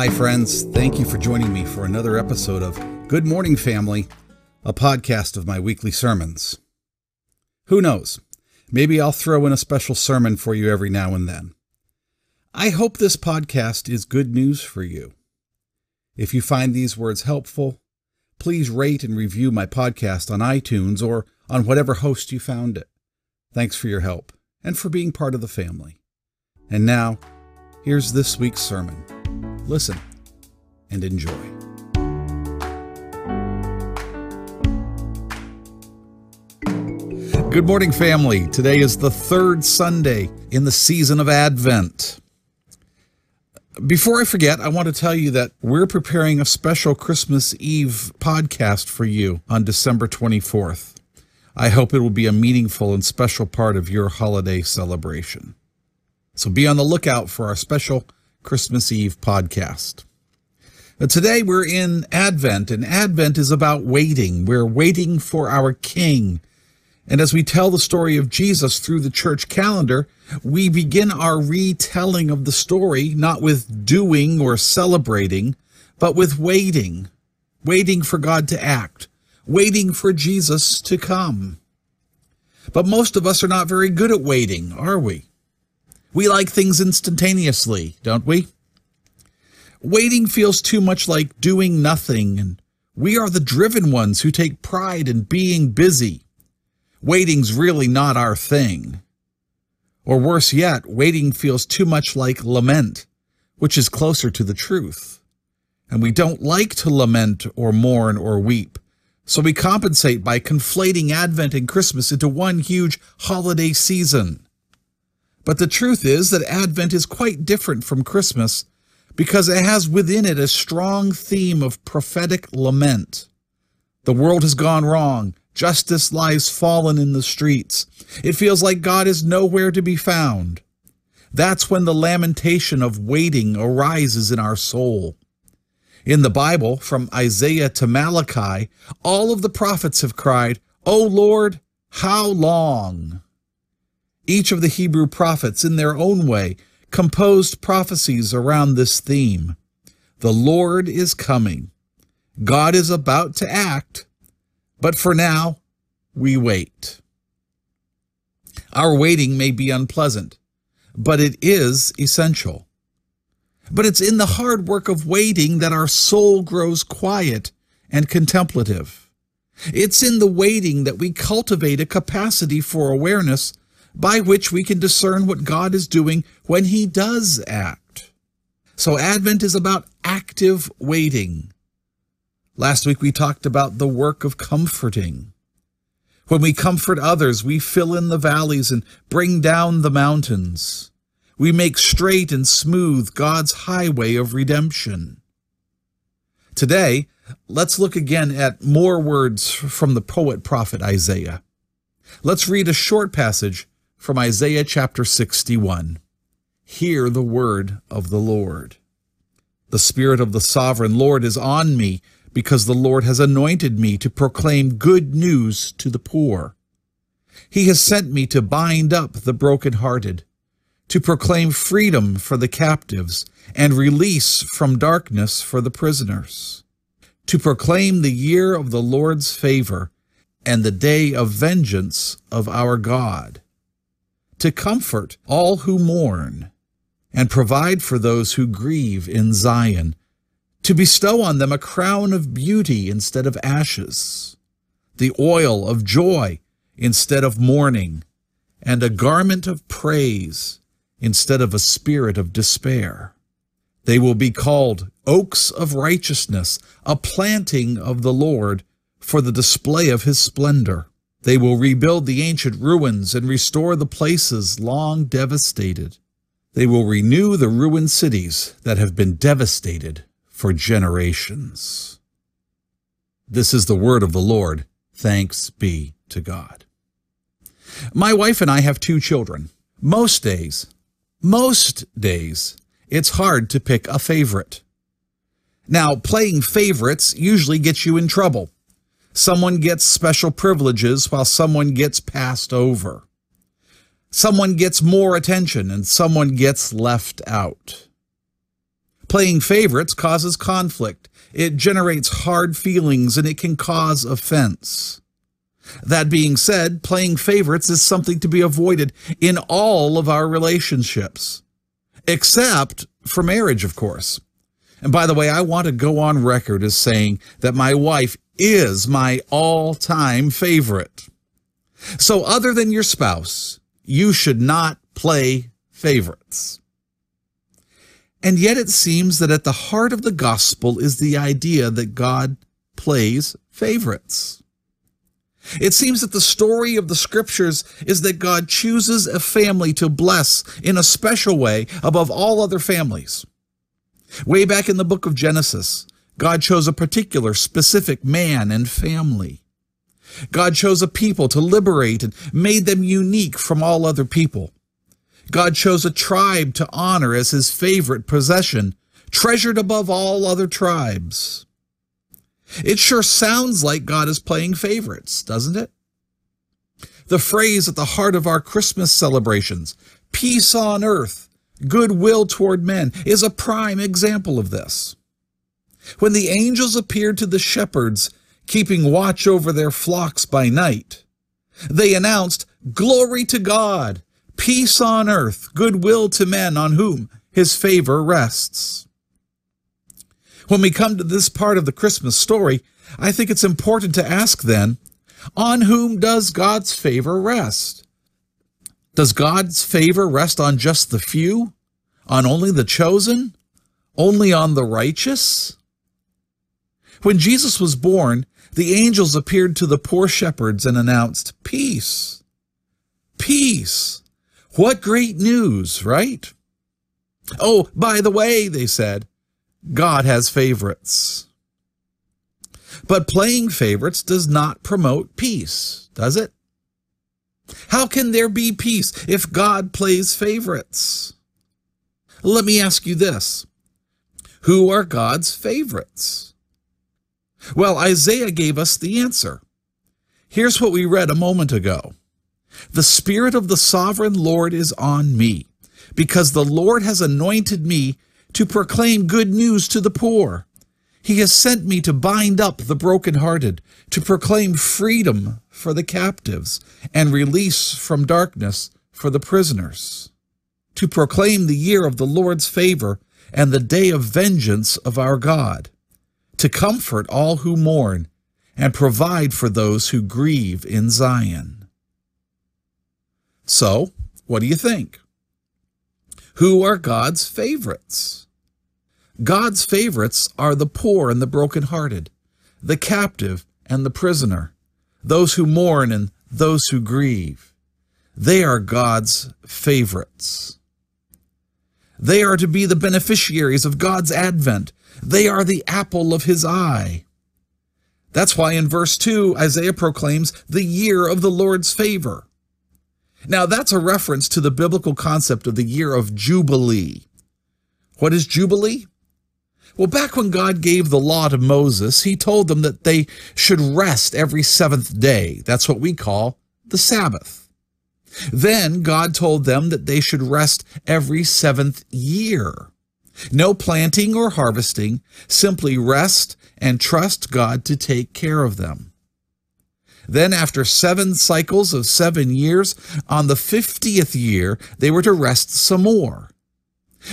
Hi, friends. Thank you for joining me for another episode of Good Morning Family, a podcast of my weekly sermons. Who knows? Maybe I'll throw in a special sermon for you every now and then. I hope this podcast is good news for you. If you find these words helpful, please rate and review my podcast on iTunes or on whatever host you found it. Thanks for your help and for being part of the family. And now, here's this week's sermon. Listen and enjoy. Good morning, family. Today is the third Sunday in the season of Advent. Before I forget, I want to tell you that we're preparing a special Christmas Eve podcast for you on December 24th. I hope it will be a meaningful and special part of your holiday celebration. So be on the lookout for our special Christmas Eve podcast. Uh, today we're in Advent, and Advent is about waiting. We're waiting for our King. And as we tell the story of Jesus through the church calendar, we begin our retelling of the story not with doing or celebrating, but with waiting, waiting for God to act, waiting for Jesus to come. But most of us are not very good at waiting, are we? We like things instantaneously, don't we? Waiting feels too much like doing nothing, and we are the driven ones who take pride in being busy. Waiting's really not our thing. Or worse yet, waiting feels too much like lament, which is closer to the truth. And we don't like to lament or mourn or weep, so we compensate by conflating Advent and Christmas into one huge holiday season. But the truth is that Advent is quite different from Christmas because it has within it a strong theme of prophetic lament. The world has gone wrong. Justice lies fallen in the streets. It feels like God is nowhere to be found. That's when the lamentation of waiting arises in our soul. In the Bible, from Isaiah to Malachi, all of the prophets have cried, O Lord, how long? Each of the Hebrew prophets, in their own way, composed prophecies around this theme. The Lord is coming. God is about to act, but for now, we wait. Our waiting may be unpleasant, but it is essential. But it's in the hard work of waiting that our soul grows quiet and contemplative. It's in the waiting that we cultivate a capacity for awareness by which we can discern what God is doing when He does act. So Advent is about active waiting. Last week we talked about the work of comforting. When we comfort others, we fill in the valleys and bring down the mountains. We make straight and smooth God's highway of redemption. Today, let's look again at more words from the poet prophet Isaiah. Let's read a short passage from Isaiah chapter 61. Hear the word of the Lord. The Spirit of the sovereign Lord is on me, because the Lord has anointed me to proclaim good news to the poor. He has sent me to bind up the brokenhearted, to proclaim freedom for the captives, and release from darkness for the prisoners, to proclaim the year of the Lord's favor and the day of vengeance of our God to comfort all who mourn, and provide for those who grieve in Zion, to bestow on them a crown of beauty instead of ashes, the oil of joy instead of mourning, and a garment of praise instead of a spirit of despair. They will be called oaks of righteousness, a planting of the Lord for the display of his splendor. They will rebuild the ancient ruins and restore the places long devastated. They will renew the ruined cities that have been devastated for generations. This is the word of the Lord. Thanks be to God. My wife and I have two children. Most days, most days, it's hard to pick a favorite. Now, playing favorites usually gets you in trouble. Someone gets special privileges while someone gets passed over. Someone gets more attention and someone gets left out. Playing favorites causes conflict. It generates hard feelings and it can cause offense. That being said, playing favorites is something to be avoided in all of our relationships, except for marriage, of course. And by the way, I want to go on record as saying that my wife is my all-time favorite. So other than your spouse, you should not play favorites. And yet it seems that at the heart of the gospel is the idea that God plays favorites. It seems that the story of the scriptures is that God chooses a family to bless in a special way above all other families. Way back in the book of Genesis, God chose a particular specific man and family. God chose a people to liberate and made them unique from all other people. God chose a tribe to honor as his favorite possession, treasured above all other tribes. It sure sounds like God is playing favorites, doesn't it? The phrase at the heart of our Christmas celebrations, peace on earth, goodwill toward men, is a prime example of this. When the angels appeared to the shepherds, keeping watch over their flocks by night, they announced, Glory to God, peace on earth, goodwill to men on whom his favor rests. When we come to this part of the Christmas story, I think it's important to ask then, on whom does God's favor rest? Does God's favor rest on just the few? On only the chosen? Only on the righteous? When Jesus was born, the angels appeared to the poor shepherds and announced, Peace! Peace! What great news, right? Oh, by the way, they said, God has favorites. But playing favorites does not promote peace, does it? How can there be peace if God plays favorites? Let me ask you this. Who are God's favorites? Well, Isaiah gave us the answer. Here's what we read a moment ago. The Spirit of the Sovereign Lord is on me, because the Lord has anointed me to proclaim good news to the poor. He has sent me to bind up the brokenhearted, to proclaim freedom for the captives, and release from darkness for the prisoners, to proclaim the year of the Lord's favor and the day of vengeance of our God, to comfort all who mourn, and provide for those who grieve in Zion. So, what do you think? Who are God's favorites? God's favorites are the poor and the brokenhearted, the captive and the prisoner, those who mourn and those who grieve. They are God's favorites. They are to be the beneficiaries of God's advent. They are the apple of his eye. That's why in verse 2, Isaiah proclaims the year of the Lord's favor. Now, that's a reference to the biblical concept of the year of Jubilee. What is Jubilee? Well, back when God gave the law to Moses, he told them that they should rest every seventh day. That's what we call the Sabbath. Then God told them that they should rest every seventh year. No planting or harvesting, simply rest and trust God to take care of them. Then, after seven cycles of seven years, on the 50th year, they were to rest some more.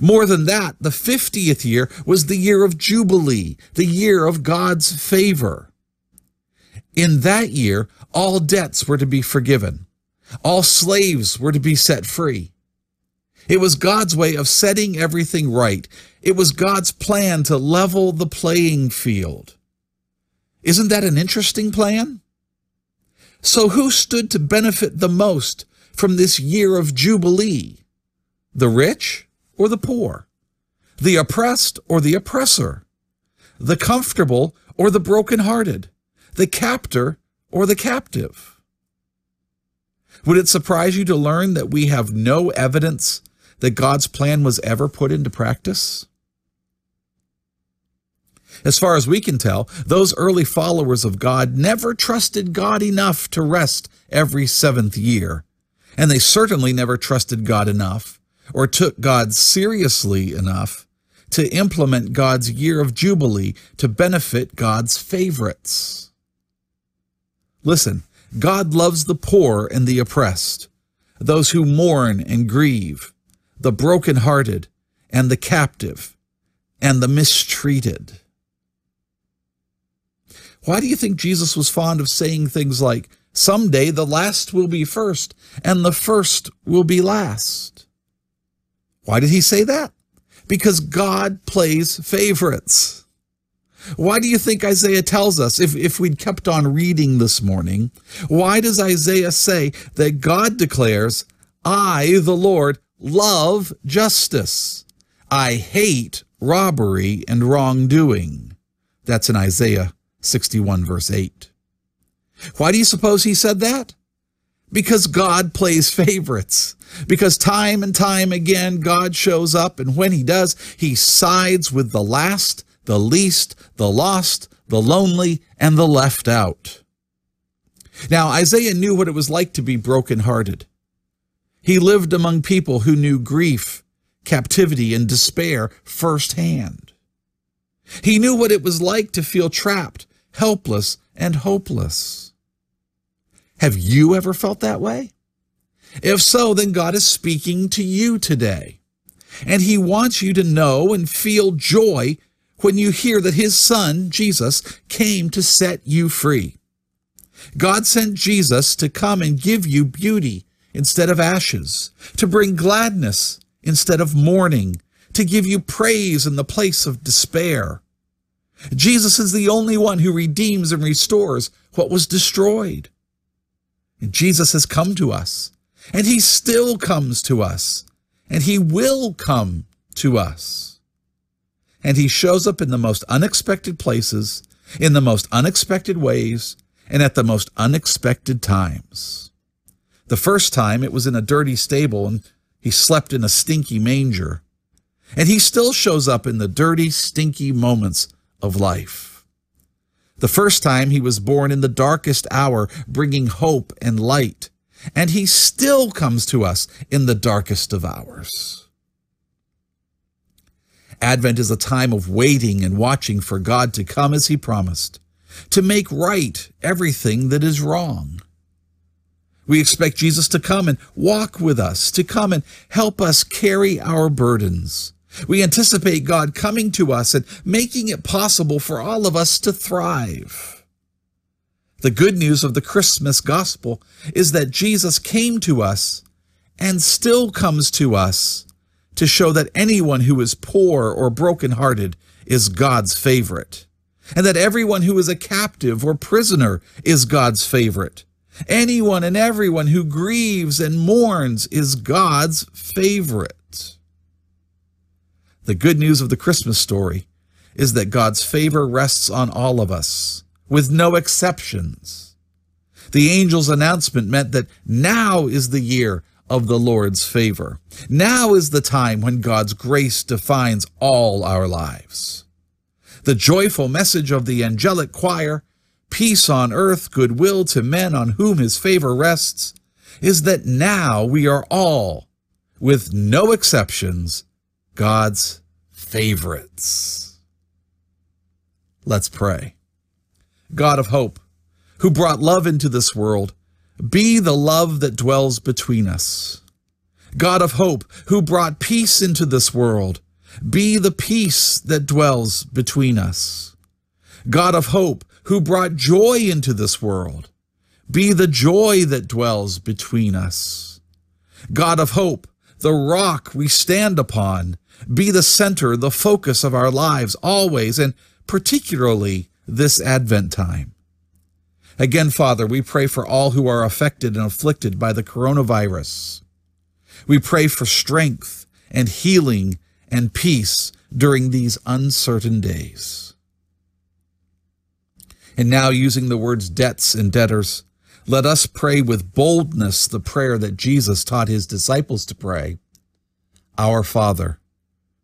More than that, the 50th year was the year of Jubilee, the year of God's favor. In that year, all debts were to be forgiven. All slaves were to be set free. It was God's way of setting everything right. It was God's plan to level the playing field. Isn't that an interesting plan? So who stood to benefit the most from this year of Jubilee? The rich or the poor? The oppressed or the oppressor? The comfortable or the brokenhearted? The captor or the captive? Would it surprise you to learn that we have no evidence that God's plan was ever put into practice? As far as we can tell, those early followers of God never trusted God enough to rest every seventh year. And they certainly never trusted God enough or took God seriously enough to implement God's year of Jubilee to benefit God's favorites. Listen, God loves the poor and the oppressed, those who mourn and grieve, the brokenhearted and the captive, and the mistreated. Why do you think Jesus was fond of saying things like, Someday the last will be first, and the first will be last? Why did he say that? Because God plays favorites. Why do you think Isaiah tells us, if, if we'd kept on reading this morning, why does Isaiah say that God declares, I, the Lord, love justice. I hate robbery and wrongdoing. That's in Isaiah 61, verse 8. Why do you suppose he said that? Because God plays favorites. Because time and time again, God shows up, and when he does, he sides with the last, the least, the lost, the lonely, and the left out. Now, Isaiah knew what it was like to be brokenhearted. He lived among people who knew grief, captivity, and despair firsthand. He knew what it was like to feel trapped, helpless, and hopeless. Have you ever felt that way? If so, then God is speaking to you today. And he wants you to know and feel joy when you hear that his son, Jesus, came to set you free. God sent Jesus to come and give you beauty instead of ashes, to bring gladness instead of mourning, to give you praise in the place of despair. Jesus is the only one who redeems and restores what was destroyed. Jesus has come to us, and he still comes to us, and he will come to us. And he shows up in the most unexpected places, in the most unexpected ways, and at the most unexpected times. The first time it was in a dirty stable and he slept in a stinky manger. And he still shows up in the dirty, stinky moments of life. The first time he was born in the darkest hour, bringing hope and light. And he still comes to us in the darkest of hours. Advent is a time of waiting and watching for God to come as he promised, to make right everything that is wrong. We expect Jesus to come and walk with us, to come and help us carry our burdens, we anticipate God coming to us and making it possible for all of us to thrive. The good news of the Christmas gospel is that Jesus came to us and still comes to us to show that anyone who is poor or brokenhearted is God's favorite, and that everyone who is a captive or prisoner is God's favorite. Anyone and everyone who grieves and mourns is God's favorite. The good news of the Christmas story is that God's favor rests on all of us, with no exceptions. The angel's announcement meant that now is the year of the Lord's favor. Now is the time when God's grace defines all our lives. The joyful message of the angelic choir, peace on earth, goodwill to men on whom his favor rests, is that now we are all, with no exceptions, God's favorites. Let's pray. God of hope, who brought love into this world, be the love that dwells between us. God of hope, who brought peace into this world, be the peace that dwells between us. God of hope, who brought joy into this world, be the joy that dwells between us. God of hope, the rock we stand upon, be the center, the focus of our lives always, and particularly this Advent time. Again, Father, we pray for all who are affected and afflicted by the coronavirus. We pray for strength and healing and peace during these uncertain days. And now, using the words debts and debtors, let us pray with boldness the prayer that Jesus taught his disciples to pray Our Father,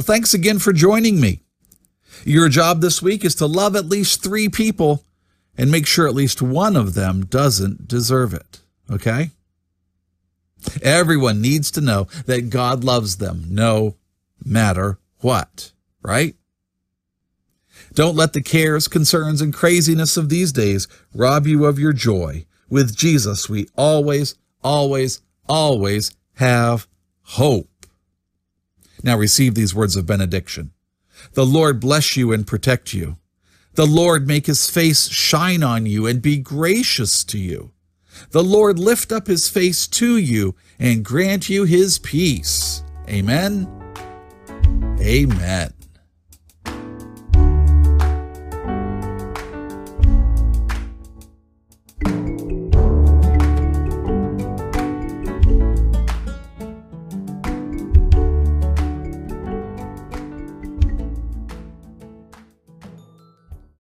Well, thanks again for joining me. Your job this week is to love at least three people and make sure at least one of them doesn't deserve it. Okay? Everyone needs to know that God loves them no matter what, right? Don't let the cares, concerns, and craziness of these days rob you of your joy. With Jesus, we always, always, always have hope. Now receive these words of benediction. The Lord bless you and protect you. The Lord make his face shine on you and be gracious to you. The Lord lift up his face to you and grant you his peace. Amen. Amen.